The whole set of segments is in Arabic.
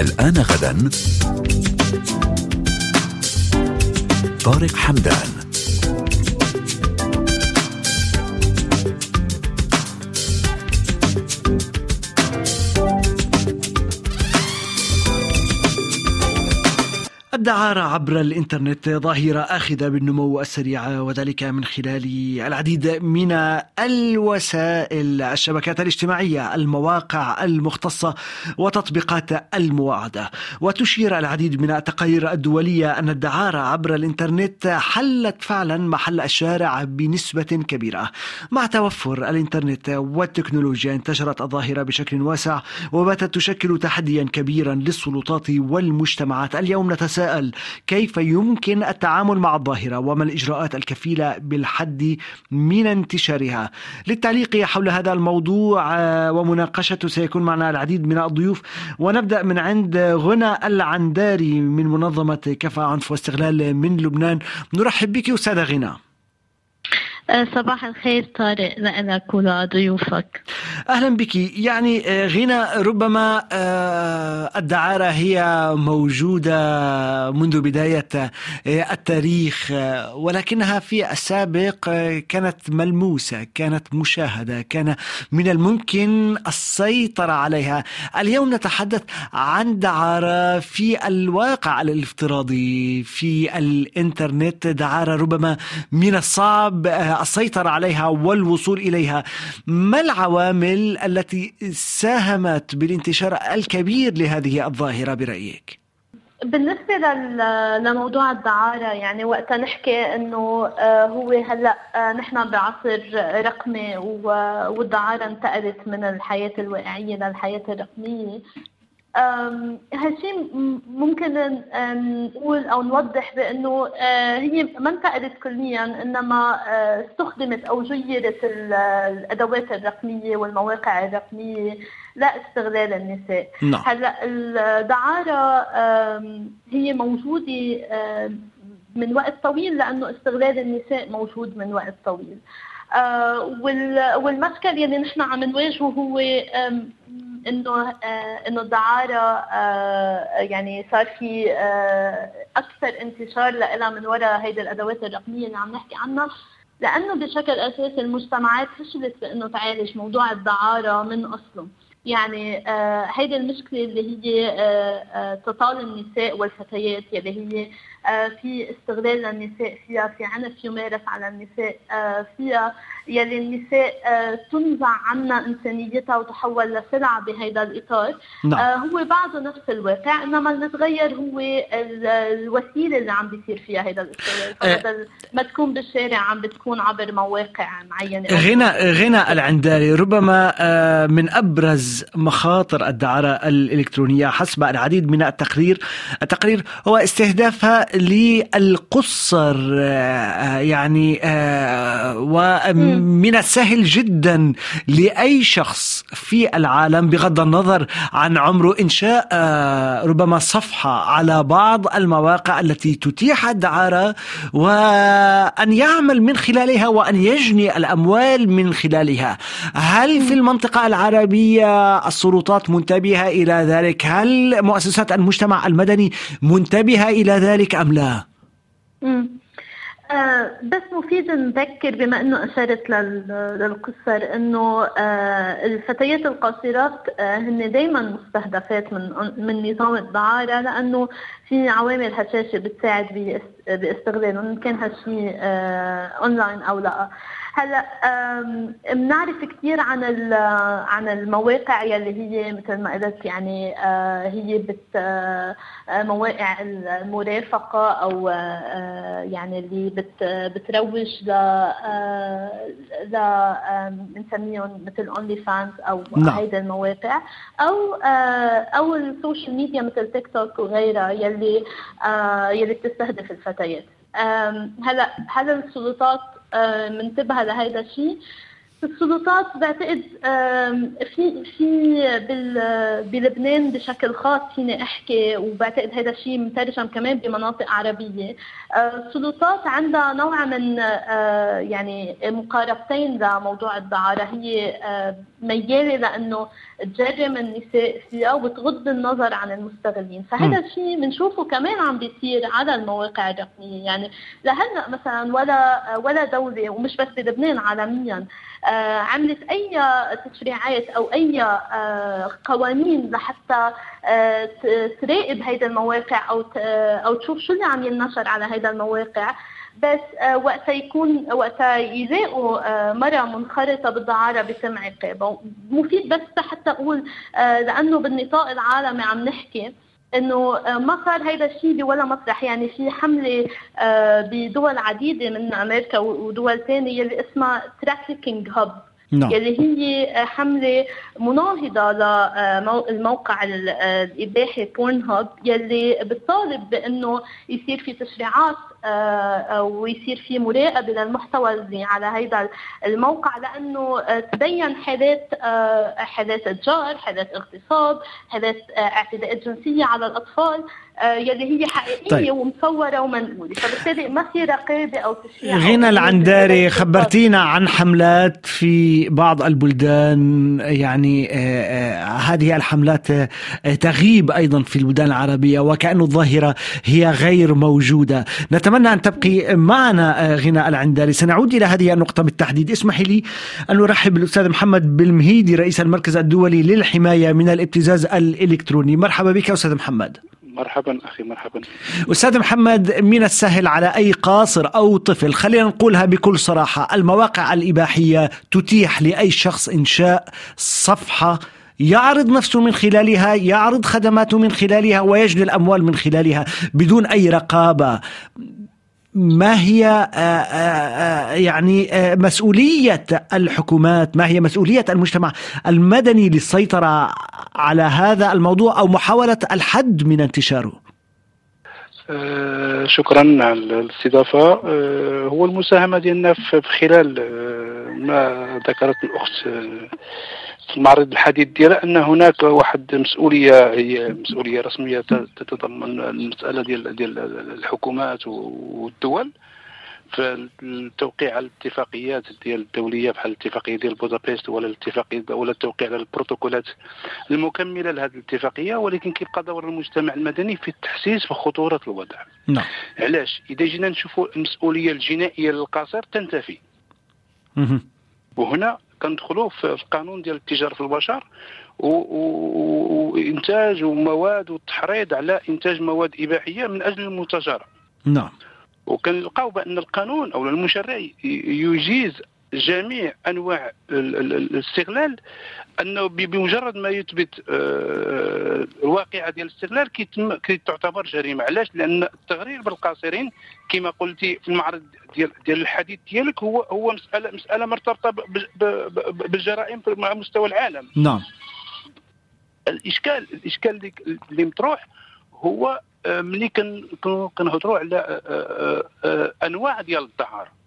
الآن غدا. طارق حمدان. الدعارة عبر الإنترنت ظاهرة آخذة بالنمو السريع وذلك من خلال العديد من الوسائل الشبكات الاجتماعية المواقع المختصة وتطبيقات المواعدة. وتشير العديد من التقارير الدولية أن الدعارة عبر الإنترنت حلت فعلا محل الشارع بنسبة كبيرة. مع توفر الإنترنت والتكنولوجيا انتشرت الظاهرة بشكل واسع وباتت تشكل تحديا كبيرا للسلطات والمجتمعات. اليوم نتساءل يتساءل كيف يمكن التعامل مع الظاهرة؟ وما الإجراءات الكفيلة بالحد من انتشارها؟ للتعليق حول هذا الموضوع آه، ومناقشته سيكون معنا العديد من الضيوف. ونبدأ من عند غنى العنداري من منظمة كفى عنف واستغلال من لبنان. نرحب بك أستاذة غنى. صباح الخير طارق. لك ولضيوفك أهلا بك. يعني آه، غنى ربما آه، الدعارة هي موجودة منذ بداية التاريخ ولكنها في السابق كانت ملموسة كانت مشاهدة كان من الممكن السيطرة عليها. اليوم نتحدث عن دعارة في الواقع الافتراضي في الإنترنت. دعارة ربما من الصعب السيطرة عليها والوصول إليها ما العوامل التي ساهمت بالانتشار الكبير لهذه الظاهرة برأيك؟ بالنسبة لموضوع الدعارة يعني وقتها نحكي إنه آه، هو هلأ آه، نحن بعصر رقمي والدعارة انتقلت من الحياة الواقعية للحياة الرقمية هالشيء ممكن نقول أو نوضح بأنه آه، هي ما انتقلت كليا إنما آه، استخدمت أو جيرت الأدوات الرقمية والمواقع الرقمية لاستغلال النساء نعم. هلأ الدعارة هي موجودة من وقت طويل لأنه استغلال النساء موجود من وقت طويل آه، والمشكل يلي نحن عم نواجهه هو إنه آه، إنه الدعارة آه، يعني صار في أكثر انتشار لها من وراء هيدي الأدوات الرقمية اللي عم نحكي عنها. لأنه بشكل أساسي المجتمعات فشلت بإنه تعالج موضوع الدعارة من أصله. يعني هيدي المشكلة اللي هي تطال النساء والفتيات يلي هي آه، في استغلال للنساء فيها في عنف يمارس على النساء آه، فيها يلي النساء آه، تنزع عنا إنسانيتها وتحول لسلعة بهذا الإطار. نعم. هو بعده نفس الواقع إنما المتغير هو الوسيلة اللي عم بيصير فيها هذا الاستغلال ما تكون بالشارع عم بتكون عبر مواقع معينة. غنى غنى العنداري ربما من أبرز مخاطر الدعارة الإلكترونية حسب العديد من التقرير. التقرير هو استهدافها للقصر آه، يعني آه، ومن السهل جدا لأي شخص في العالم بغض النظر عن عمره إنشاء آه، ربما صفحة على بعض المواقع التي تتيح الدعارة وأن يعمل من خلالها وأن يجني الأموال من خلالها. هل في المنطقة العربية السلطات منتبهة إلى ذلك؟ هل مؤسسات المجتمع المدني منتبهة إلى ذلك؟ أم لا؟ آه بس مفيد نذكر بما إنه أشرت للقصر إنه آه الفتيات القاصرات آه هن دائما مستهدفات من من نظام الدعارة لأنه في عوامل هشاشة بتساعد باستغلالهم إن كان هالشيء اونلاين أو لا هلا بنعرف كثير عن عن المواقع يلي هي مثل ما قلت يعني آه، هي بت آه، مواقع المرافقة أو آه، يعني اللي بت بتروج ل ل بنسميهم مثل OnlyFans أو نعم. هيدا المواقع أو أو ال social media مثل تيك توك وغيرها يلي يلي بتستهدف الفتيات هلا هل السلطات منتبهة لهيدا الشيء السلطات بعتقد في في بلبنان بشكل خاص فيني أحكي وبعتقد هذا الشيء مترجم كمان بمناطق عربية. آه، السلطات عندها نوع من آه، يعني مقاربتين لموضوع الدعارة. هي آه، ميالة لأنه تجرم النساء فيها وتغض النظر عن المستغلين. فهذا الشيء بنشوفه كمان عم بيصير على المواقع الرقمية. يعني لهلا مثلا ولا ولا دولة ومش بس بلبنان عالميا عملت أي تشريعات أو أي آه، قوانين لحتى آه، تراقب هيدا المواقع أو أو تشوف شو اللي عم ينشر على هيدا المواقع. بس وقتها يكون وقتها يلاقوا مرة منخرطة بالدعارة بيتم عقابها. مفيد بس حتى أقول لأنه بالنطاق العالمي عم نحكي. إنه آه، ما صار هيدا الشيء بولا مطرح يعني في حملة آه، بدول عديدة من أمريكا ودول ثانية اللي اسمها Traffickinghub نعم. يلي هي آه، حملة مناهضة للموقع الإباحي Pornhub يلي بتطالب بأنه يصير في تشريعات ويصير في مراقبة للمحتوى على هذا الموقع لأنه آه، تبين حالات آه، حالات إتجار، حالات اغتصاب، حالات اعتداءات جنسية على الأطفال. يلي هي حقيقية طيب. ومصورة ومنقولة، فبالتالي ما في رقابه أو تشريع غنى العنداري خبرتينا عن حملات في بعض البلدان. يعني هذه الحملات تغيب أيضا في البلدان العربية وكأن الظاهرة هي غير موجودة. نتمنى أن تبقي معنا آه، غناء العندالي سنعود إلى هذه النقطة بالتحديد. اسمحي لي أن أرحب بالأستاذ محمد بالمهيدي رئيس المركز الدولي للحماية من الابتزاز الإلكتروني. مرحبا بك أستاذ محمد. مرحبا أخي مرحبا. أستاذ محمد من السهل على أي قاصر أو طفل خلينا نقولها بكل صراحة المواقع الإباحية تتيح لأي شخص إنشاء صفحة يعرض نفسه من خلالها يعرض خدماته من خلالها ويجني الأموال من خلالها بدون أي رقابة. ما هي آه، آه، آه، يعني مسؤولية الحكومات؟ ما هي مسؤولية المجتمع المدني للسيطرة على هذا الموضوع أو محاولة الحد من انتشاره؟ شكرا على الاستضافة. هو المساهمة ديالنا في خلال ما ذكرت الأخت المعرض الحديث ديالها أن هناك واحد مسؤولية هي مسؤولية رسمية تتضمن المسألة ديال ديال الحكومات والدول في التوقيع على الاتفاقيات ديال الدولية بحال الاتفاقية ديال بودابست ولا الاتفاقية ولا التوقيع على البروتوكولات المكملة لهذه الاتفاقية ولكن كيبقى دور المجتمع المدني في التحسيس في خطورة الوضع. نعم. علاش؟ إذا جينا نشوفوا المسؤولية الجنائية للقاصر تنتفي. وهنا كندخلوا في القانون ديال التجارة في البشر وإنتاج ومواد والتحريض على إنتاج مواد إباحية من أجل المتاجره نعم. وكنلقاو بأن القانون أو المشرع يجيز جميع أنواع الاستغلال أنه بمجرد ما يثبت آه، الواقعه ديال الاستغلال كيتم تعتبر جريمة. علاش؟ لأن التغرير بالقاصرين كما قلتي في المعرض ديال ديال الحديث ديالك هو هو مساله مسألة مرتبطة بالجرائم مع مستوى العالم. نعم. الاشكال الإشكال اللي مطروح هو آه، ملي كنهضروا على آه، أنواع ديال الدعاره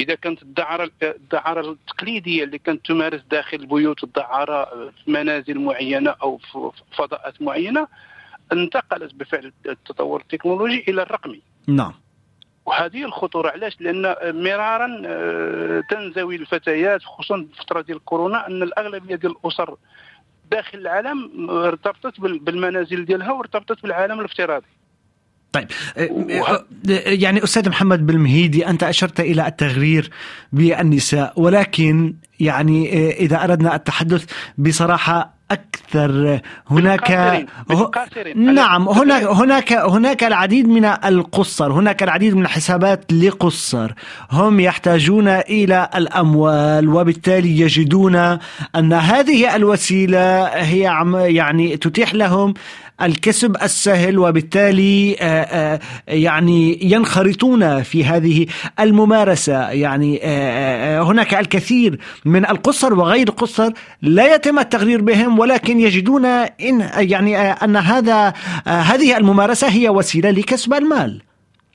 إذا كانت الدعارة الدعارة التقليدية اللي كانت تمارس داخل البيوت الدعارة في منازل معينة أو في فضاءات معينة انتقلت بفعل التطور التكنولوجي إلى الرقمي. نعم. وهذه الخطورة علاش؟ لأن مرارا آه، تنزوي الفتيات خصوصا في الفترة ديال كورونا أن الأغلبية ديال الأسر داخل العالم ارتبطت بالمنازل ديالها وارتبطت بالعالم الافتراضي. طيب يعني أستاذ محمد بالمهيدي أنت أشرت إلى التغرير بالنساء ولكن يعني إذا أردنا التحدث بصراحة أكثر هناك نعم هناك هناك هناك العديد من القصر هناك العديد من الحسابات لقصر هم يحتاجون إلى الأموال وبالتالي يجدون أن هذه الوسيلة هي يعني تتيح لهم الكسب السهل وبالتالي آه، آه، يعني ينخرطون في هذه الممارسة. يعني آه، هناك الكثير من القصر وغير القصر لا يتم التغرير بهم ولكن يجدون إن يعني أن هذا هذه الممارسة هي وسيلة لكسب المال.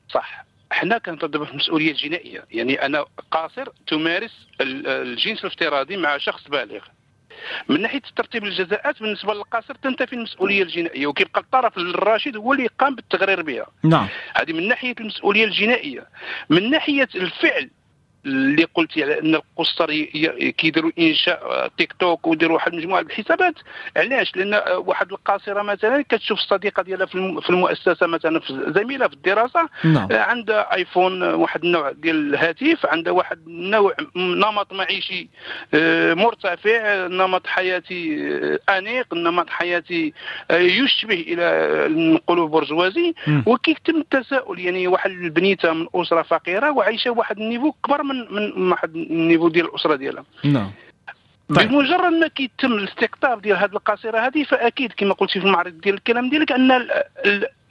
صح. إحنا كنطالبوا في المسؤوليه الجنائيه يعني أنا قاصر تمارس الجنس الافتراضي مع شخص بالغ. من ناحية ترتيب الجزاءات بالنسبة للقاصر تنتفي المسؤولية الجنائية وكيبقى الطرف الراشد هو اللي يقام بالتغرير بها. نعم. هذه من ناحية المسؤولية الجنائية. من ناحية الفعل اللي قلت على أن القصر كيديروا إنشاء تيك توك ويديروا واحد المجموعة الحسابات. علاش؟ لأن واحد القاصرة مثلا كتشوف الصديقة ديالها في المؤسسة مثلا في زميلة في الدراسة. نعم. عندها آيفون واحد النوع ديال الهاتف عندها واحد النوع نمط معيشي آه، مرتفع نمط حياتي آه، أنيق نمط حياتي آه، يشبه إلى نقولوا برجوازي وكيتم التساؤل يعني واحد البنيتة من أسرة فقيرة وعايشة واحد ال niveau كبر من من من واحد ال niveau ديال الاسره ديالها. نعم. طيب. بمجرد ما كيتم الاستقطاب ديال هذه القصيره هذه فأكيد كما قلتي في المعرض ديال الكلام ديالك أن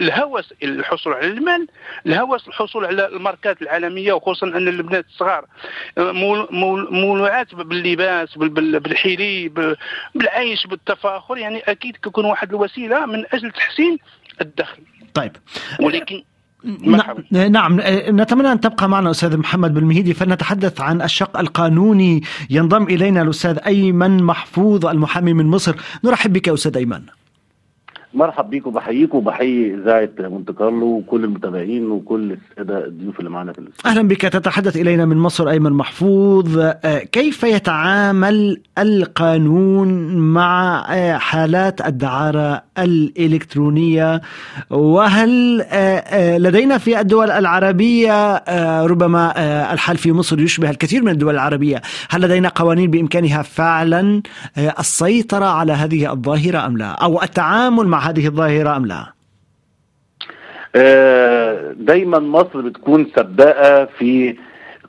الهوس الحصول على المال الهوس الحصول على الماركات العالمية وخصوصا أن البنات الصغار مولوعات باللباس بالحلي بالعيش بالتفاخر يعني أكيد كيكون واحد الوسيلة من أجل تحسين الدخل. طيب. ولكن نعم, نعم. نتمنى أن تبقى معنا أستاذ محمد بالمهيدي فلنتحدث عن الشق القانوني ينضم إلينا الأستاذ أيمن محفوظ المحامي من مصر. نرحب بك أستاذ أيمن. مرحب بيكم وبحييكم وبحيي إذاعة مونte كارلو وكل المتابعين وكل السادة الضيوف اللي معانا في الاستوديو. أهلا بك. تتحدث إلينا من مصر أيمن محفوظ. آه، كيف يتعامل القانون مع آه، حالات الدعارة الإلكترونية؟ وهل آه، لدينا في الدول العربية ربما الحال في مصر يشبه الكثير من الدول العربية هل لدينا قوانين بإمكانها فعلا السيطرة على هذه الظاهرة أم لا؟ أو التعامل مع هذه الظاهرة أم لا؟ آه، دايما مصر بتكون سباقة في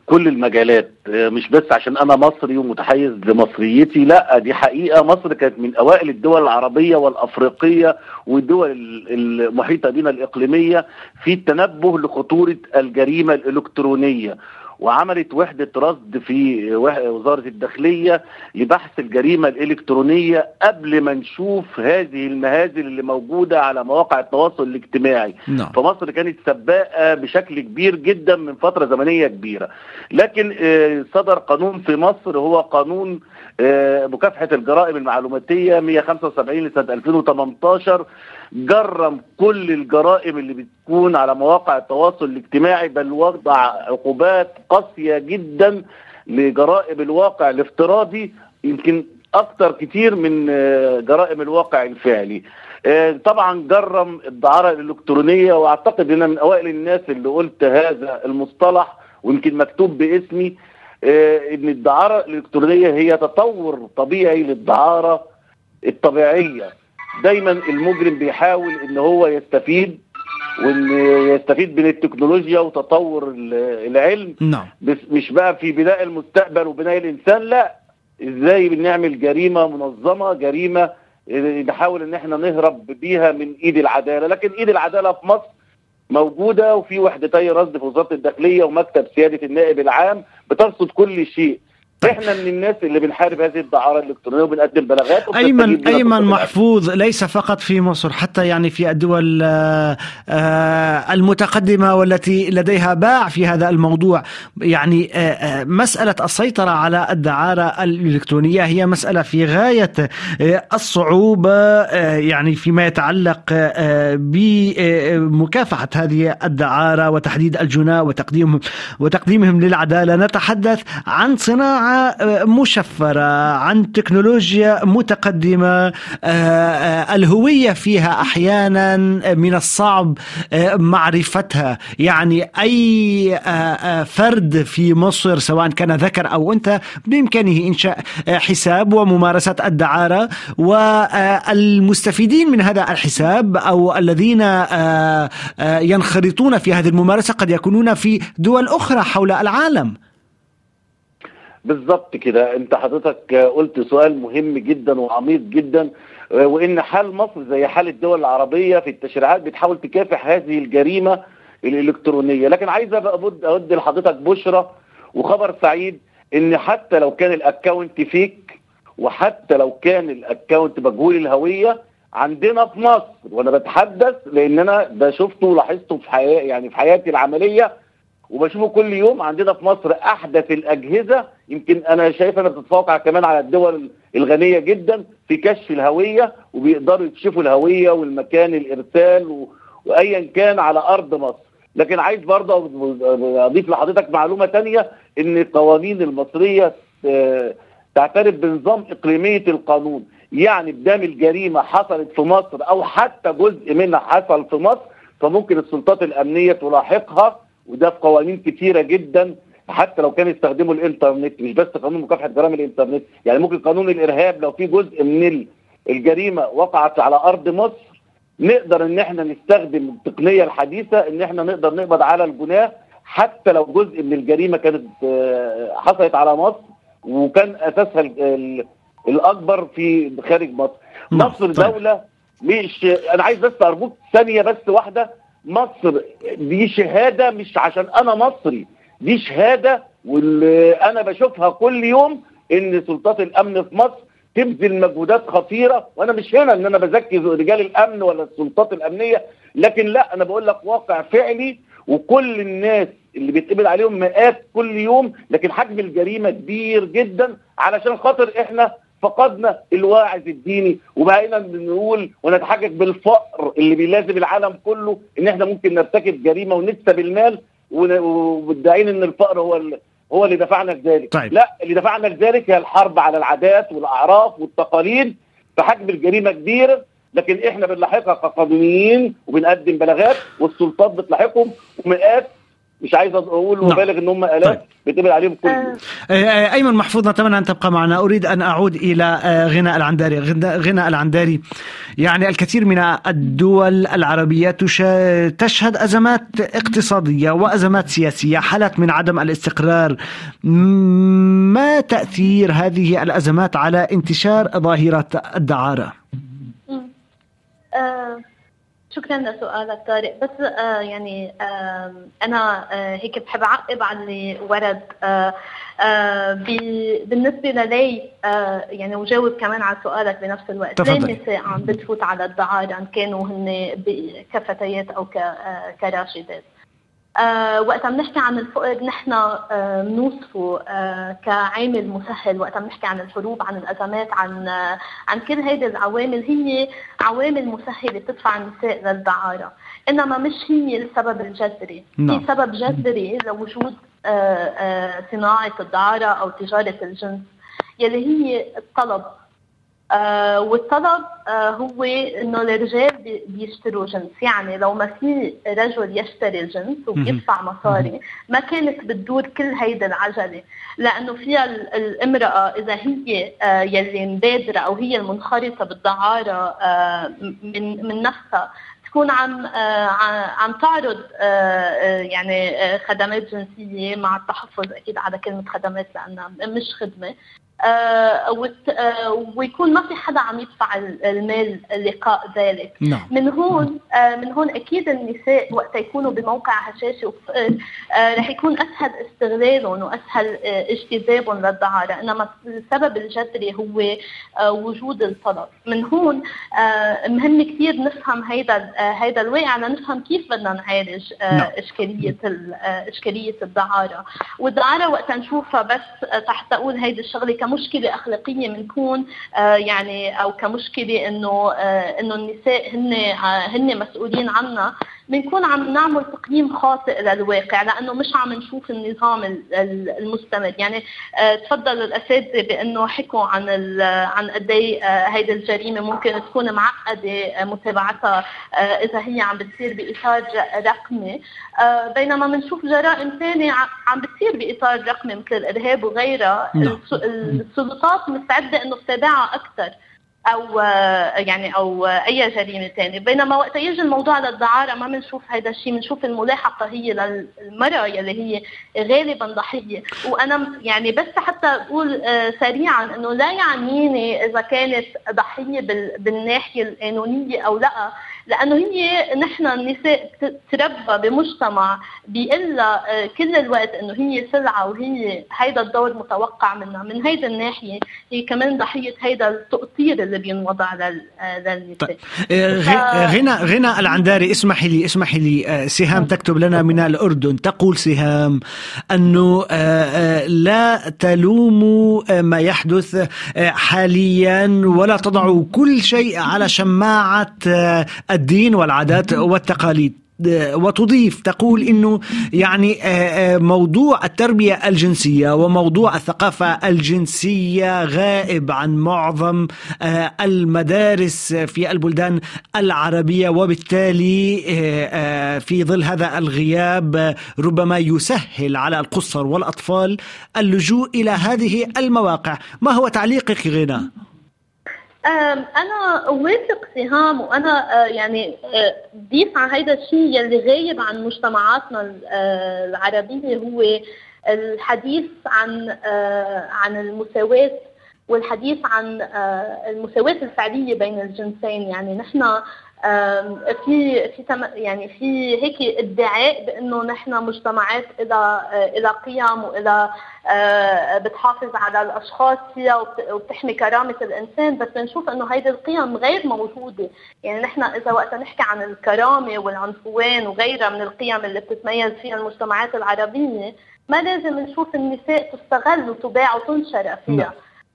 كل المجالات آه، مش بس عشان أنا مصري ومتحيز لمصريتي لا دي حقيقة مصر كانت من أوائل الدول العربية والأفريقية والدول المحيطة بنا الإقليمية في التنبه لخطورة الجريمة الإلكترونية وعملت وحدة رصد في وزارة الداخلية لبحث الجريمة الإلكترونية قبل ما نشوف هذه المهازل اللي موجودة على مواقع التواصل الاجتماعي نعم. فمصر كانت سباقة بشكل كبير جدا من فترة زمنية كبيرة لكن آه، صدر قانون في مصر هو قانون آه، مكافحة الجرائم المعلوماتية 175 لسنة 2018 جرم كل الجرائم اللي بتكون على مواقع التواصل الاجتماعي بل وضع عقوبات قاسية جدا لجرائم الواقع الافتراضي يمكن أكتر كتير من آه، جرائم الواقع الفعلي. آه، طبعا جرم الدعارة الإلكترونية وأعتقد إن من أوائل الناس اللي قلت هذا المصطلح ويمكن مكتوب باسمي إن الدعارة الإلكترونية هي تطور طبيعي للدعارة الطبيعية. دايما المجرم بيحاول إن هو يستفيد وإن يستفيد من التكنولوجيا وتطور العلم. نعم. بس مش بقى في بناء المستقبل وبناء الإنسان لا. إزاي بنعمل جريمة منظمة جريمة نحاول إن إحنا نهرب بيها من إيد العدالة. لكن إيد العدالة في مصر موجودة وفي وحدتي رصد في وزارة الداخلية ومكتب سيادة النائب العام بترصد كل شيء. إحنا من الناس اللي بنحارب هذه الدعارة الإلكترونية وبنقدم بلاغات ايمن أيمن محفوظ ليس فقط في مصر حتى يعني في الدول آه، آه، المتقدمة والتي لديها باع في هذا الموضوع. يعني آه، مسألة السيطرة على الدعارة الإلكترونية هي مسألة في غاية الصعوبة يعني فيما يتعلق بمكافحة هذه الدعارة وتحديد الجناه وتقديمهم وتقديمهم للعدالة. نتحدث عن صناعة مشفرة عن تكنولوجيا متقدمة آه، آه، الهوية فيها أحيانا من الصعب آه، معرفتها. يعني أي فرد في مصر سواء كان ذكر أو أنثى بإمكانه إنشاء حساب وممارسة الدعارة. والمستفيدين من هذا الحساب أو الذين ينخرطون في هذه الممارسة قد يكونون في دول أخرى حول العالم. بالظبط كده. انت حضرتك قلت سؤال مهم جدا وعميق جدا وان حال مصر زي حال الدول العربية في التشريعات بتحاول تكافح هذه الجريمة الإلكترونية. لكن عايز ابد اود لحضرتك بشرى وخبر سعيد إن حتى لو كان ال account fake وحتى لو كان ال account مجهول الهوية عندنا في مصر وأنا بتحدث لأن أنا ده شفته ولاحظته في حياتي يعني في حياتي العملية وبشوفه كل يوم عندنا في مصر أحدث الأجهزة. يمكن أنا شايف أنها بتتفوق كمان على الدول الغنية جدا في كشف الهوية وبيقدروا يكشفوا الهوية والمكان الإرسال و... وايا كان على أرض مصر. لكن عايز برضه أضيف لحضرتك معلومة تانية إن القوانين المصرية آه، تعترف بنظام إقليمية القانون. يعني بدام الجريمة حصلت في مصر أو حتى جزء منها حصل في مصر فممكن السلطات الأمنية تلاحقها. وده في قوانين كتيرة جدا حتى لو كانوا يستخدموا الإنترنت مش بس قانون مكافحة جرائم الإنترنت يعني ممكن قانون الإرهاب لو في جزء من الجريمة وقعت على أرض مصر نقدر إن إحنا نستخدم التقنية الحديثة إن إحنا نقدر نقبض على الجناه حتى لو جزء من الجريمة كانت آه، حصلت على مصر وكان أساسها الأكبر في خارج مصر نعم، مصر طيب. دوله مش أنا عايز بس أربط ثانية بس واحدة مصر دي شهادة مش عشان أنا مصري دي شهادة واللي أنا بشوفها كل يوم إن سلطات الأمن في مصر تبذل مجهودات خطيرة وأنا مش هنا إن أنا بزكي رجال الأمن ولا السلطات الأمنية لكن لا أنا بقول لك واقع فعلي وكل الناس اللي بيتقبل عليهم مئات كل يوم لكن حجم الجريمة كبير جدا علشان خاطر إحنا فقدنا الواعظ الديني. وبقينا بنقول ونتحجج بالفقر اللي بيلازم العالم كله إن إحنا ممكن نرتكب جريمة ونكسب المال ومدعين إن الفقر هو هو اللي دفعنا لذلك. طيب. لا اللي دفعنا لذلك هي الحرب على العادات والأعراف والتقاليد. فحجم الجريمة كبير لكن إحنا بنلاحقها كقانونيين وبنقدم بلاغات والسلطات بتلاحقهم ومئات مش عايز أقول نعم. وبالغ إن هم الاف طيب. بتبعد عليهم كل يوم آه. آه، أيمن محفوظ نتمنى أن تبقى معنا. أريد أن أعود إلى آه، غناء العنداري. غناء العنداري. يعني الكثير من الدول العربية تشهد أزمات اقتصادية وأزمات سياسية حالات من عدم الاستقرار. ما تأثير هذه الأزمات على انتشار ظاهرة الدعارة؟ أه. شكرا لسؤالك طارق. بس آه يعني آه أنا آه هيك بحب أعقب على اللي ورد. آه آه بالنسبة للي آه يعني وجاوب كمان على سؤالك بنفس الوقت. ليه النساء عم بتفوت على الدعاره ان كانوا هن كفتيات أو آه، كراشدات؟ آه وقت عم نحكي عن الفقر نحن آه بنوصفه آه كعامل مسهل. وقت عم نحكي عن الحروب عن الأزمات عن آه عن كل هيدي العوامل هي عوامل مسهلة بتدفع النساء للدعارة. إنما مش هي السبب الجذري. نعم. في سبب جذري لوجود آه آه صناعة الدعارة أو تجارة الجنس. يلي هي الطلب. آه والطلب آه هو إنه الرجال بيشتروا جنس. يعني لو ما في رجل يشتري الجنس وبيدفع مصاري ما كانت بتدور كل هيدا العجلة. لأنه فيها الامرأة إذا هي آه يلي مبادره أو هي المنخرطة بالدعاره من من نفسها تكون عم عم تعرض يعني خدمات جنسية مع التحفظ. أكيد على كلمة خدمات لأنها مش خدمة. ويكون ما في حدا عم يدفع المال لقاء ذلك نعم. من هون آه، من هون أكيد النساء وقت يكونوا بموقع هشاشة وفقر رح يكون أسهل استغلالهم وأسهل اجتذابهم للدعارة إنما السبب الجذري هو وجود الطلب من هون مهم كثير نفهم هيدا هيدا الواقع لنفهم كيف بدنا نعالج نعم. إشكالية إشكالية الدعارة والدعارة وقت نشوفها بس تحت أقول هيدي الشغلة كمشكلة أخلاقية بنكون آه، يعني أو كمشكلة إنه آه، إنه النساء هن آه، هن مسؤولين عنها. بنكون عم نعمل تقييم خاطئ للواقع لأنه مش عم نشوف النظام المستمر. يعني تفضل الأساتذة بأنه حكوا عن عن قد إيه هيدي الجريمة ممكن تكون معقدة متابعتها إذا هي عم بتصير بإطار رقمي. بينما بنشوف جرائم ثانية عم بتصير بإطار رقمي مثل الإرهاب وغيرها. نعم. السلطات مستعدة إنه تتابعها أكثر. أو يعني أو أي جريمة ثانية بينما وقت يجي الموضوع للدعارة ما بنشوف هذا الشيء بنشوف الملاحقة هي للمراه يلي هي غالبا ضحية. وأنا يعني بس حتى أقول آه، سريعا إنه لا يعنيني إذا كانت ضحية بالناحية القانونية أو لا. لأنه هي نحن النساء تربى بمجتمع بيقول آه، كل الوقت إنه هي سلعة وهي هيدا الدور متوقع منها من هيدا الناحية هي كمان ضحية هيدا التقصير اللي بينوضع آه، للنساء طيب. غنى غنى العنداري اسمحي لي اسمحي لي سهام تكتب لنا من الأردن تقول سهام أنه لا تلوموا ما يحدث حاليا ولا تضعوا كل شيء على شماعة الدين والعادات والتقاليد. وتضيف تقول إنه يعني آه، آه، موضوع التربية الجنسية وموضوع الثقافة الجنسية غائب عن معظم آه، المدارس في البلدان العربية. وبالتالي في ظل هذا الغياب ربما يسهل على القصر والأطفال اللجوء إلى هذه المواقع. ما هو تعليقك غنى أنا أوافق سهام وأنا يعني ضيف على هذا الشيء يلي غايب عن مجتمعاتنا العربية هو الحديث عن عن المساواة والحديث عن المساواة الفعلية بين الجنسين. يعني نحن في في يعني في هيك ادعاء بأنه نحن مجتمعات إلى إلى قيم وإلى آه، بتحافظ على الأشخاص فيها وبتحمي كرامة الإنسان بس بنشوف إنه هيدي القيم غير موجودة يعني نحن إذا وقت نحكي عن الكرامة والعنفوان وغيرها من القيم اللي بتتميز فيها المجتمعات العربية ما لازم نشوف النساء تستغل وتباع وتنشر فيها نعم.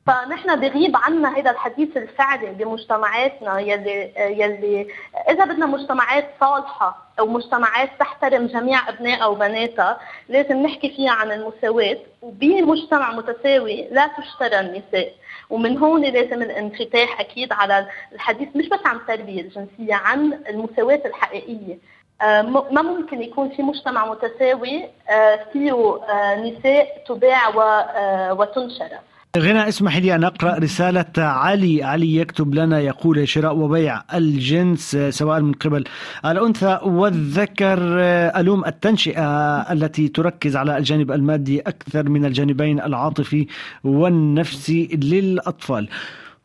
فنحن بغيب عنا هذا الحديث الفعلي بمجتمعاتنا يلي يلي إذا بدنا مجتمعات صالحة أو مجتمعات تحترم جميع أبنائها وبناتها لازم نحكي فيها عن المساواة. وبمجتمع متساوي لا تشترى النساء. ومن هون لازم الانفتاح أكيد على الحديث مش بس عن التربيه الجنسية عن المساواة الحقيقية. آه، ما ممكن يكون في مجتمع متساوي آه، فيه آه، نساء تباع وتنشر. غنى اسمح لي أن أقرأ رسالة علي. علي يكتب لنا يقول شراء وبيع الجنس سواء من قبل الأنثى والذكر. ألوم التنشئة التي تركز على الجانب المادي أكثر من الجانبين العاطفي والنفسي للأطفال.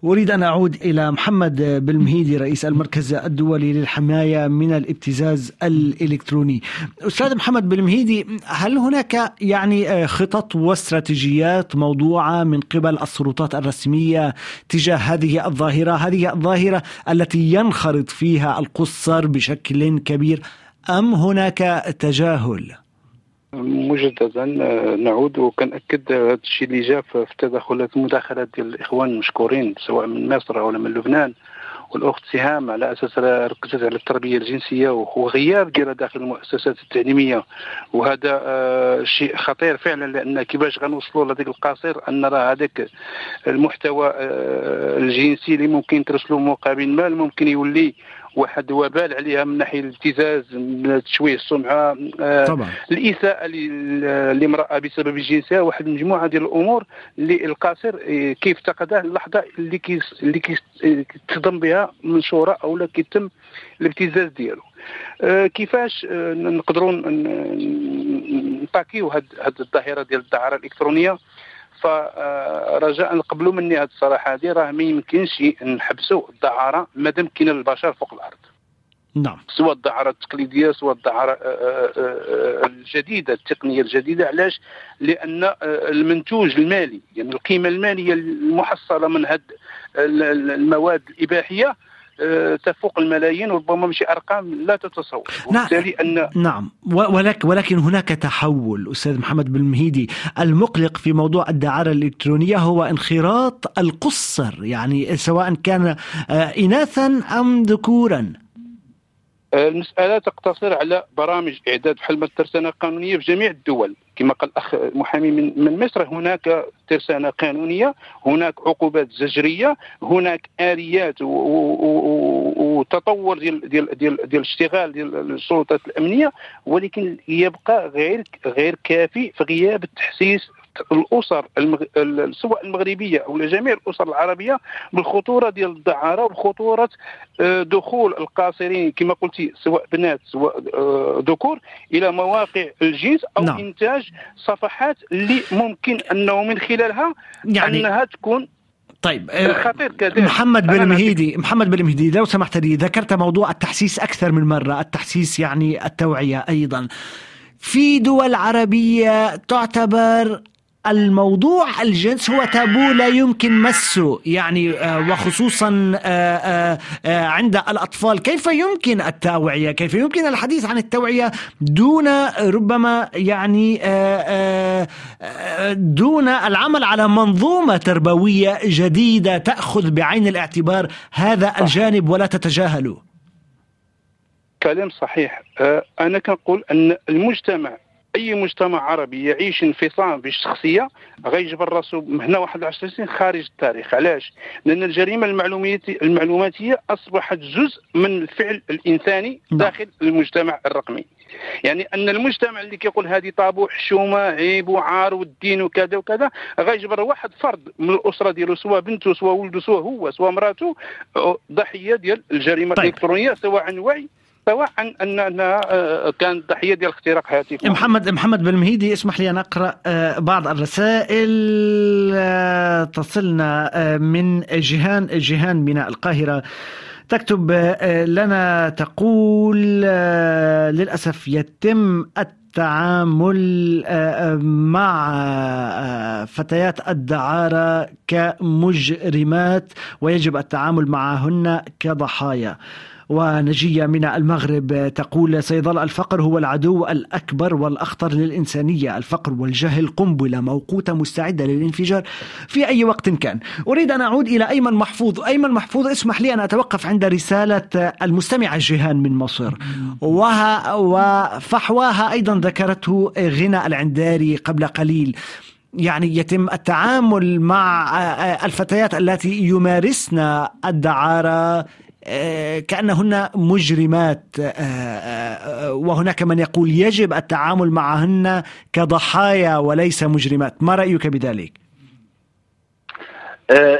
أريد أن أعود إلى محمد بالمهيدي رئيس المركز الدولي للحماية من الابتزاز الإلكتروني أستاذ محمد بالمهيدي هل هناك يعني خطط واستراتيجيات موضوعة من قبل السلطات الرسمية تجاه هذه الظاهرة هذه الظاهرة التي ينخرط فيها القصر بشكل كبير أم هناك تجاهل؟ مجددا آه، نعود وكنأكد هذا الشيء اللي جاء في تدخلات المداخلات ديال الإخوان المشكورين سواء من مصر ولا من لبنان والأخت سهام على أساس ركزت على التربية الجنسية وغياب ديالها داخل المؤسسات التعليمية. وهذا آه شيء خطير فعلا لأن كيفاش غنوصلوا لهذاك القصير أن راه هذاك المحتوى آه الجنسي اللي ممكن ترسلوا مقابل مال ممكن يولي واحد وبال عليها من ناحية الابتزاز من تشويه السمعة. آه طبعا. الإساءة للامراه بسبب جنسها واحد المجموعه ديال الأمور اللي القاصر آه، كيف تقدها اللحظة اللي كيس اللي كيتصدم بها منشورة أو لا كيتم الابتزاز ديالو. آه كيفاش آه نقدروا نطاكيو هاد الظاهرة ديال الدعارة الإلكترونية؟ فرجاء قبلوا مني هذه الصراحة. هذه راه ما يمكنش نحبسوا الدعارة مادام كاين البشر فوق الأرض. نعم. سواء الدعارة التقليدية سواء الدعارة آه، آه، آه، الجديدة التقنية الجديدة. علاش؟ لأن المنتوج المالي يعني القيمة المالية المحصلة من هذه المواد الإباحية تفوق الملايين وربما مش أرقام لا تتصور. نعم. وبالتالي أن نعم. ولكن ولكن هناك تحول أستاذ محمد بالمهيدي المقلق في موضوع الدعارة الإلكترونية هو انخراط القصر يعني سواء كان آه، اناثا أم ذكورا. المسألة تقتصر على برامج إعداد حل الترسانة القانونية في جميع الدول. كما قال الأخ محامي من, من مصر هناك ترسانة قانونية هناك عقوبات زجرية هناك آليات وتطور ديال ديال ديال ديال الاشتغال ديال السلطات الأمنية ولكن يبقى غير غير كافي في غياب التحسيس الأسر المغ... سواء المغربية أو جميع الأسر العربية بالخطورة ديال الدعارة وخطورة آه، دخول القاصرين كما قلتي سواء بنات سواء آه، ذكور إلى مواقع الجنس أو نعم. إنتاج صفحات اللي ممكن أنه من خلالها يعني أنها تكون طيب محمد بالمهيدي محمد بالمهيدي لو سمحت لي ذكرت موضوع التحسيس أكثر من مرة التحسيس يعني التوعية أيضا في دول عربية تعتبر الموضوع الجنس هو تابو لا يمكن مسه يعني آه، وخصوصا آه، آه، عند الأطفال. كيف يمكن التوعية كيف يمكن الحديث عن التوعية دون ربما يعني دون العمل على منظومة تربوية جديدة تأخذ بعين الاعتبار؟ هذا الجانب ولا تتجاهله كلام صحيح. أنا كنقول أن المجتمع أي مجتمع عربي يعيش انفصام بالشخصية غيجبر راسو هنا واحد 10 سنين خارج التاريخ علاش لأن الجريمة المعلوماتيه المعلوماتية أصبحت جزء من الفعل الإنساني نعم. داخل المجتمع الرقمي يعني أن المجتمع اللي كيقول هذه طابو حشومه عيب وعار والدين وكذا وكذا غيجبر واحد فرد من الأسرة ديالو سواء بنته سواء ولده سواء هو سواء مراته ضحية ديال الجريمة طيب. الإلكترونية سواء عن وعي سواء عن انها آه، كانت ضحيه ديال اختراق هاتف محمد محمد بالمهيدي اسمح لي أن أقرأ آه، بعض الرسائل آه، تصلنا من جيهان جيهان من القاهرة. تكتب لنا تقول للأسف يتم التعامل مع فتيات الدعارة كمجرمات ويجب التعامل معهن كضحايا. ونجية من المغرب تقول سيظل الفقر هو العدو الأكبر والأخطر للإنسانية. الفقر والجهل قنبلة موقوتة مستعدة للانفجار. في أي وقت كان. أريد أن أعود إلى أيمن محفوظ. أيمن محفوظ اسمح لي أن أتوقف عند رسالة المستمع جيهان من مصر. وها وفحواها أيضا ذكرته غنى العنداري قبل قليل. يعني يتم التعامل مع الفتيات التي يمارسن الدعارة كأنهن مجرمات آه، آه، وهناك من يقول يجب التعامل معهن كضحايا وليس مجرمات ما رأيك بذلك؟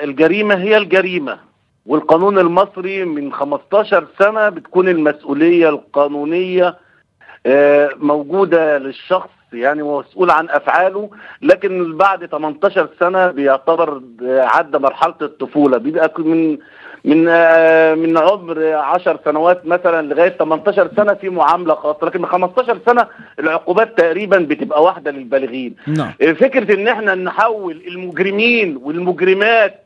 الجريمة هي الجريمة والقانون المصري من 15 سنة بتكون المسؤولية القانونية موجودة للشخص يعني مسؤول عن أفعاله لكن بعد 18 سنة بيعتبر عدى مرحلة الطفولة بيبقى من من آه، من عمر 10 سنوات مثلا لغاية 18 سنة في معاملة خاصة لكن من 15 سنة العقوبات تقريبا بتبقى واحدة للبالغين نعم. آه، فكرة إن إحنا نحول المجرمين والمجرمات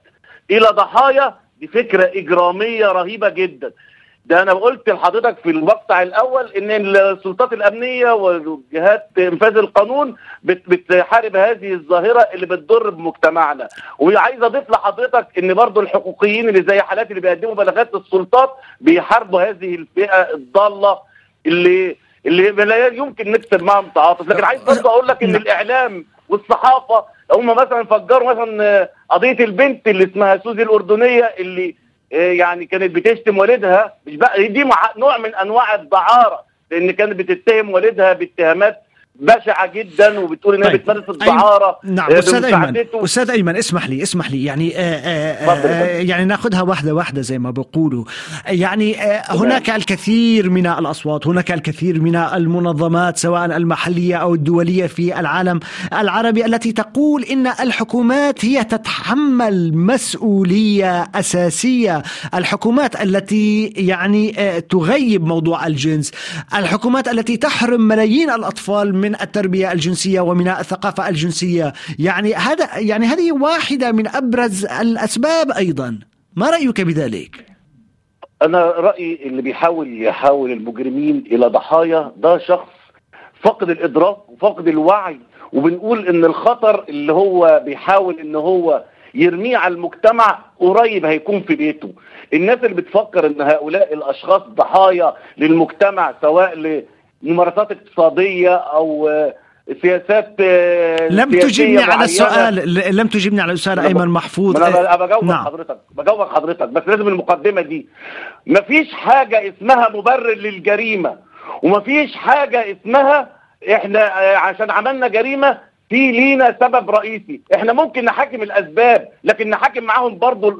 إلى ضحايا دي فكرة إجرامية رهيبة جدا ده أنا قلت لحضرتك في المقطع الأول إن السلطات الأمنية وجهات إنفاذ القانون بتحارب هذه الظاهرة اللي بتضر بمجتمعنا. وعايز أضيف لحضرتك إن برضو الحقوقيين اللي زي حالات اللي بيقدموا بلاغات للسلطات بيحاربوا هذه الفئة الضالة اللي اللي لا يمكن نكسب معهم تعاطف. لكن عايز برضو أقول لك إن الإعلام والصحافة هم مثلا فجروا مثلا قضية البنت اللي اسمها سوزي الأردنية اللي يعني كانت بتشتم والدها. مش بقى دي نوع من أنواع الدعاره لأن كانت بتتهم والدها باتهامات بشعة جدا وبتقول إنها طيب. بتمارس الدعاره نعم. آه، أستاذ أيمن. أستاذ أيمن اسمح لي اسمح لي. يعني آآ آه، آآ آه، يعني ناخذها واحدة واحدة زي ما بقولوا يعني هناك الكثير من الأصوات هناك الكثير من المنظمات سواء المحلية أو الدولية في العالم العربي التي تقول إن الحكومات هي تتحمل مسؤولية أساسية. الحكومات التي يعني تغيب موضوع الجنس. الحكومات التي تحرم ملايين الأطفال من من التربية الجنسية ومن الثقافة الجنسية. يعني هذا يعني هذه واحدة من أبرز الأسباب أيضا. ما رأيك بذلك؟ أنا رأيي اللي بيحاول يحاول المجرمين إلى ضحايا ده شخص فقد الإدراك وفقد الوعي. وبنقول إن الخطر اللي هو بيحاول إن هو يرميه على المجتمع قريب هيكون في بيته. الناس اللي بتفكر إن هؤلاء الأشخاص ضحايا للمجتمع سواء ممارسات اقتصادية أو آه، سياسات آه، لم تجبني على السؤال لم تجبني على السؤال أيمن محفوظ. أنا بجاوب نعم. حضرتك بجاوب حضرتك بس لازم المقدمة دي. مفيش حاجة اسمها مبرر للجريمة ومفيش حاجة اسمها إحنا آه، عشان عملنا جريمة في لينا سبب رئيسي. إحنا ممكن نحاكم الأسباب لكن نحاكم معاهم برضو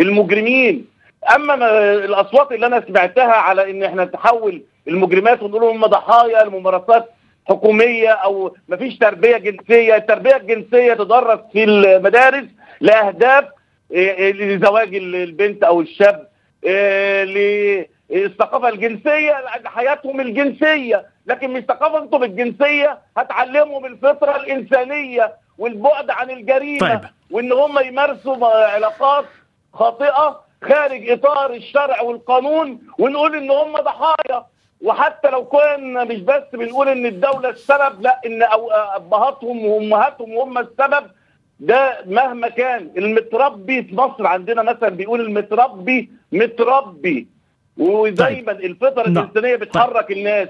المجرمين. أما الأصوات اللي أنا سمعتها على إن إحنا نتحول المجرمات ونقول هم ضحايا لممارسات حكومية أو مفيش تربية جنسية، التربية الجنسية تدرس في المدارس لأهداف لزواج البنت أو الشاب للثقافة الجنسية حياتهم الجنسية. لكن مش ثقافتهم الجنسية هتعلمهم الفطرة الإنسانية والبعد عن الجريمة طيب. وإن هم يمارسوا علاقات خاطئة خارج إطار الشرع والقانون ونقول إن هم ضحايا. وحتى لو كنا مش بس بنقول إن الدولة السبب لأ إن أبهاتهم وأمهاتهم هم السبب ده مهما كان المتربي في مصر عندنا مثلا بيقول المتربي متربي ودايما طيب. الفطرة نعم. الإنسانية بتحرك طيب. الناس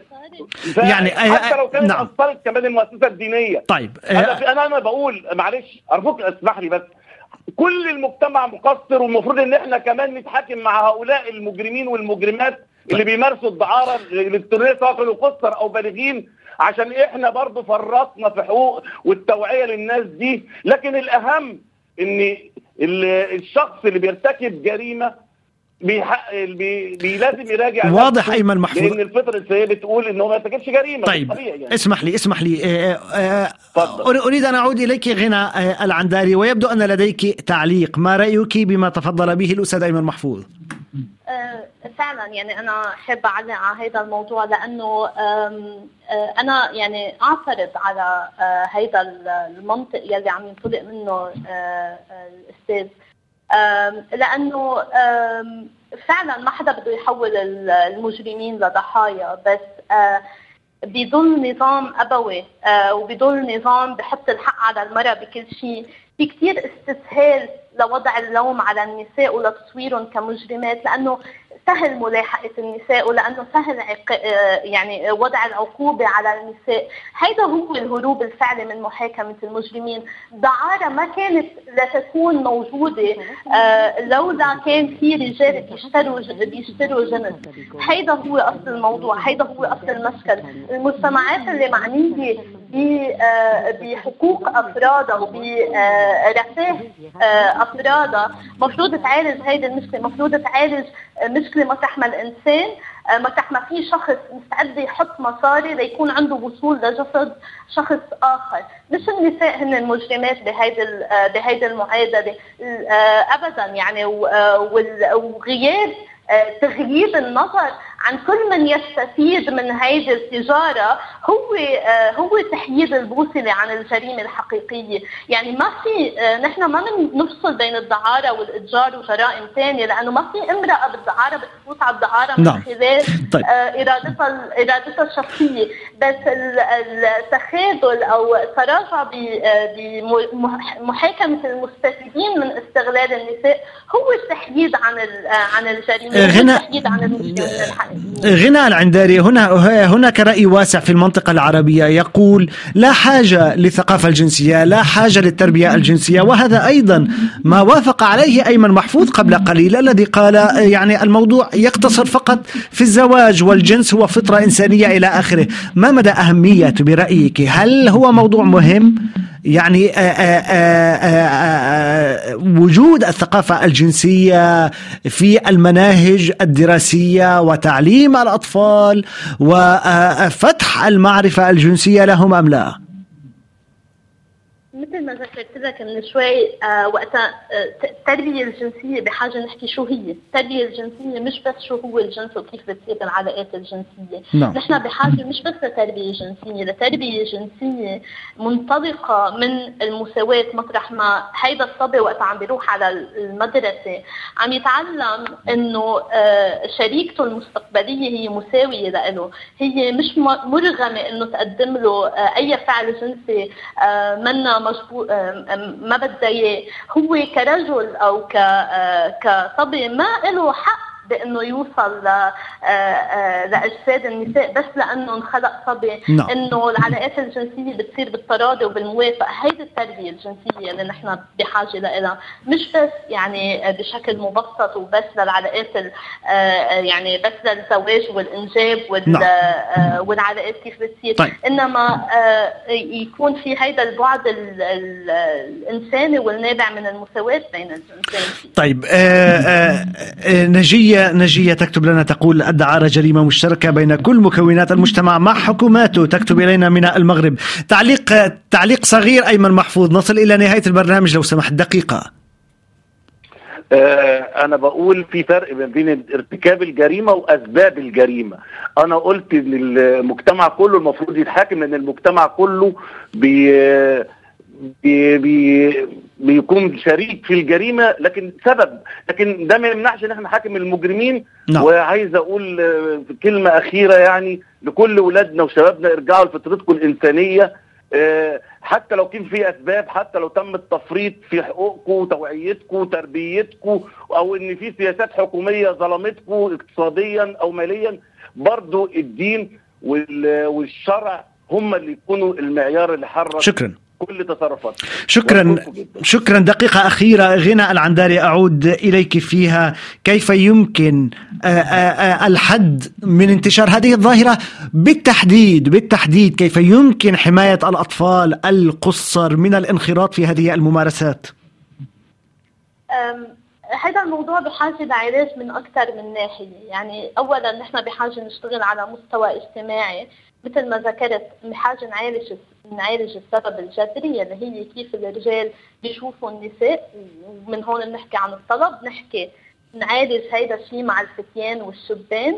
يعني حتى لو كانت نعم. اثرت كمان المؤسسة الدينية طيب أنا أنا أنا بقول معلش أرجوك اسمح لي بس كل المجتمع مقصر والمفروض إن إحنا كمان نتحاكم مع هؤلاء المجرمين والمجرمات طيب. اللي بيمارسوا الدعارة الإلكترونية سواء كانوا قصر أو بالغين عشان إحنا برضو فرطنا في حقوق والتوعية للناس دي. لكن الأهم إن الشخص اللي بيرتكب جريمة بيحق بي... بي لازم يراجع واضح أيمن محفوظ. لأن الفطرة الانسانيه بتقول ان هو ما يرتكبش جريمة. طيب يعني. اسمح لي اسمح لي. آه آه أريد أن أعود إليك غنى آه العنداري. ويبدو أن لديك تعليق. ما رأيك بما تفضل به الأستاذ أيمن محفوظ؟ آه، فعلا. يعني أنا حابه اعلق على هذا الموضوع لأنه آه، أنا يعني أعترض على هذا المنطق يلي عم ينطلق منه الأستاذ لأنه فعلا ما حدا بده يحول المجرمين لضحايا بس بظل نظام أبوي وبظل نظام بحط الحق على المرأة بكل شيء. في كثير استسهال لوضع اللوم على النساء ولتصويرهم كمجرمات لأنه سهل ملاحقة النساء ولأنه سهل عق... يعني وضع العقوبة على النساء. هذا هو الهروب الفعلي من محاكمة المجرمين. دعارة ما كانت لتكون موجودة آه، لولا كان في رجال بيشتروا بيشتروا جنس. هذا هو أصل الموضوع هذا هو أصل المشكل. المجتمعات اللي معنية آه، بحقوق أفرادها وبرفاه آه، أفرادها مفروض تعالج هذه المشكلة. مفروض تعالج مشكلة ما الانسان آه، مطرح ما في شخص مستعد يحط مصاري ليكون عنده وصول لجسد شخص آخر، مش النساء هن المجرمات بهيدي آه، بهيدي المعادله آه، ابدا يعني. وغياب تغييب النظر عن كل من يستفيد من هذه التجارة هو هو تحييد البوصلة عن الجريمة الحقيقية يعني ما في نحن ما نفصل بين الدعارة والإتجار وجرائم ثانية لأنه ما في امرأة بالدعارة بتفوت على الدعارة من نعم. خلال طيب. إرادتها إرادتها الشخصية بس التخاذل أو التراجع بمحاكمة المستفيدين من استغلال النساء هو التحييد عن عن الجريمة غنى التحييد عن المجرمين غنى العنداري هنا هناك رأي واسع في المنطقة العربية. يقول لا حاجة للثقافة الجنسية لا حاجة للتربية الجنسية وهذا أيضا ما وافق عليه أيمن محفوظ قبل قليل الذي قال يعني الموضوع يقتصر فقط في الزواج والجنس هو فطرة إنسانية إلى آخره. ما مدى أهمية برأيك؟ هل هو موضوع مهم؟ يعني آآ آآ آآ وجود الثقافة الجنسية في المناهج الدراسية وتعليم الأطفال وفتح المعرفة الجنسية لهم أم لا؟ مثل ما ذكرت لك من شوي آه وقتها آه التربية الجنسية بحاجة نحكي شو هي، التربية الجنسية مش بس شو هو الجنس وكيف بتصير العلاقات الجنسية، نعم. نحن بحاجة مش بس لتربية جنسية، لتربية جنسية منطلقة من المساواة مطرح ما هيدا الصبي وقت عم بيروح على المدرسة. عم يتعلم إنه آه شريكته المستقبلية هي مساوية له، هي مش مرغمة إنه تقدم له أي فعل جنسي منا ما إياه. هو كرجل أو كصبي ما له حق بانه يوصل آه، آه، لأجساد النساء بس لأنه انخلق صبي نعم. إنه العلاقات الجنسية بتصير بالتراضي وبالموافقة هيدي التربية الجنسية اللي نحن بحاجة لها مش بس يعني بشكل مبسط وبس للعلاقات آه، يعني بس للزواج والإنجاب نعم. والعلاقات كيف بتصير طيب. إنما يكون في هيدا البعد الإنساني والنابع من المساواة بين الجنسين طيب آآ آآ نجية نجية تكتب لنا تقول الدعارة جريمة مشتركة بين كل مكونات المجتمع مع حكوماته. تكتب إلينا من المغرب. تعليق تعليق صغير أيمن محفوظ. نصل إلى نهاية البرنامج لو سمحت. دقيقة. أنا بقول في فرق بين ارتكاب الجريمة وأسباب الجريمة. أنا قلت ان المجتمع كله المفروض يتحاكم لأن المجتمع كله بي بي بي بيكون شريك في الجريمة لكن سبب لكن ده ما يمنعش إن إحنا نحاكم المجرمين. نعم. وعايز أقول آه، كلمة أخيرة يعني لكل ولادنا وشبابنا ارجعوا لفطرتكم الإنسانية. آه، حتى لو كان في أسباب حتى لو تم التفريط في حقوقكم توعيتكم تربيتكم أو إن في سياسات حكومية ظلمتكم اقتصاديا أو ماليا برضو الدين وال- والشرع هم اللي يكونوا المعيار اللي حرك شكرا. كل تصرفات شكرا. شكرا. دقيقة أخيرة غنى العنداري أعود إليك فيها. كيف يمكن آه، آه، آه، الحد من انتشار هذه الظاهرة؟ بالتحديد بالتحديد كيف يمكن حماية الأطفال القصر من الانخراط في هذه الممارسات؟ هذا الموضوع بحاجة لعلاج من أكثر من ناحية. يعني أولا نحن بحاجة نشتغل على مستوى اجتماعي مثل ما ذكرت بحاجة نعالج نعالج السبب الجذري اللي هي كيف الرجال بيشوفوا النساء ومن هون بنحكي عن الطلب نحكي نعالج هيدا الشيء مع الفتيان والشبان.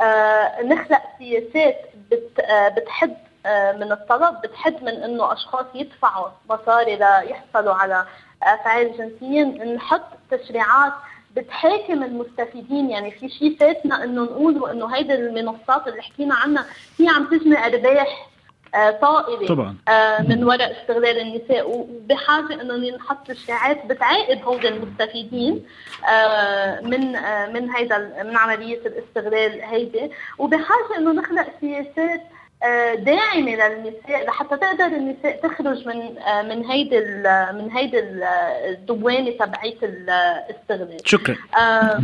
آه نخلق سياسات بت آه بتحد آه من الطلب بتحد من إنه أشخاص يدفعوا مصاري ليحصلوا على أفعال جنسيه نحط تشريعات بتحاكم المستفيدين. يعني في شيء فاتنا إنه نقول إنه هيدي المنصات اللي حكينا عنها هي عم تجني أرباح آه، طائله طبعا. آه، من وراء استغلال النساء وبحاجة انه نحط تشريعات بتعاقب هول المستفيدين آه، من من هيدا من عملية الاستغلال هيدي وبحاجة إنه نخلق سياسات داعمة للنساء لحتى تقدر النساء تخرج من آه، من هيدي من هيدي ال- الدوامه تبعيه الاستغلال شكرا. آه،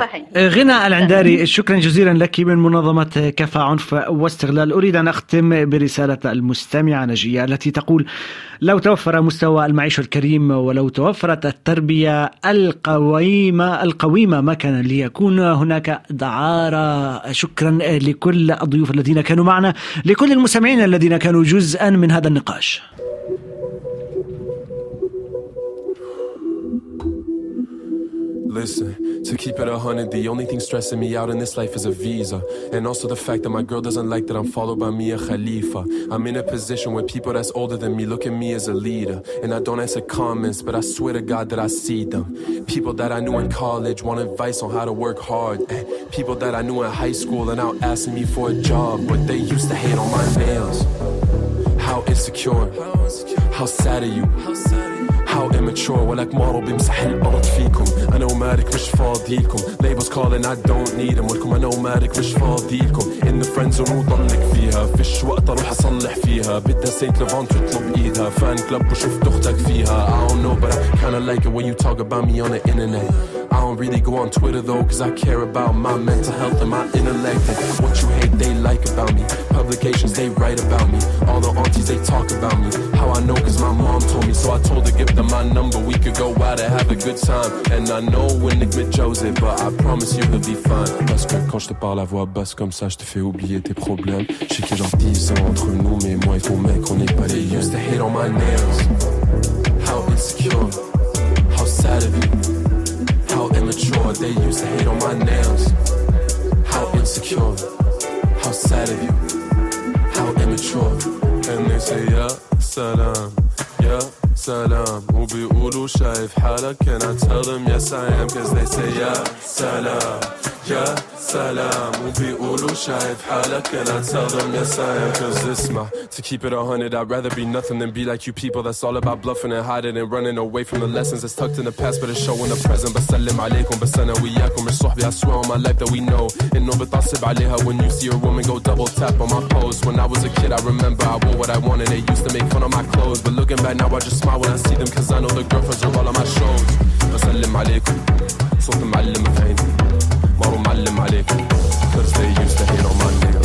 صحيح. غنى العنداري شكرا جزيلا لك من منظمة كفى عنف واستغلال. أريد أن أختم برسالة المستمعة نجية التي تقول لو توفر مستوى المعيشة الكريم ولو توفرت التربية القويمة القويمة ما كان ليكون هناك دعارة. شكرا لكل الضيوف الذين كانوا معنا لكل المستمعين الذين كانوا جزءا من هذا النقاش. Listen, to keep it a hundred, the only thing stressing me out in this life is a visa. And also the fact that my girl doesn't like that I'm followed by Mia Khalifa. I'm in a position where people that's older than me look at me as a leader. And I don't answer comments, but I swear to God that I see them. People that I knew in college want advice on how to work hard. Eh, People that I knew in high school are now asking me for a job, but they used to hate on my nails. How insecure, how sad are you? How immature ولك مارو بيمسح الأرض فيكم. أنا ومالك مش فاضيلكم. Labels calling I don't need them ولكم أنا ومالك مش فاضيلكم. In the friend zone وضلك فيها. فيش وقت أروح أصلح فيها. بدها سينت ليفان تطلب إيدها. فان كلب وشفت أختك فيها. I don't know but I kinda like it when you talk about me on the internet. Don't really go on Twitter though cause I care about my mental health and my intellect and what you hate they like about me. Publications they write about me. All the aunties they talk about me. How I know cause my mom told me. So I told her give them my number. We could go out and have a good time. And I know when Nick Joseph but I promise you he'll be fine. Parce que quand je te parle à voix basse comme ça je te fais oublier tes problèmes. Je sais qu'il y a genre 10 ans entre nous mais moi et ton mec on n'est pas les used to hate on my nails. How insecure. How sad of you how immature they used to hate on my nails how insecure how sad of you how immature and they say yeah salam yeah salam وبيقولوا شايف حالك can I tell them yes I am cause they say yeah salam yeah salam وبيقولوا شايف حالك can I tell them yes I am cause اسمع to keep it a hundred I'd rather be nothing than be like you people that's all about bluffing and hiding and running away from the lessons that's tucked in the past but it's showing the present بسلم عليكم بس انا وياكم مش صحبي I swear on my life that we know انه بتعصب عليها when you see a woman go double tap on my pose when I was a kid I remember I wore what I wanted they used to make fun of my clothes but looking back now I just smile when I see them cause I know the girlfriends are all on my shows بسلم عليكم صوت معلم في عيني مارو معلم عليك. Thursday يستحي نورمال نيجرا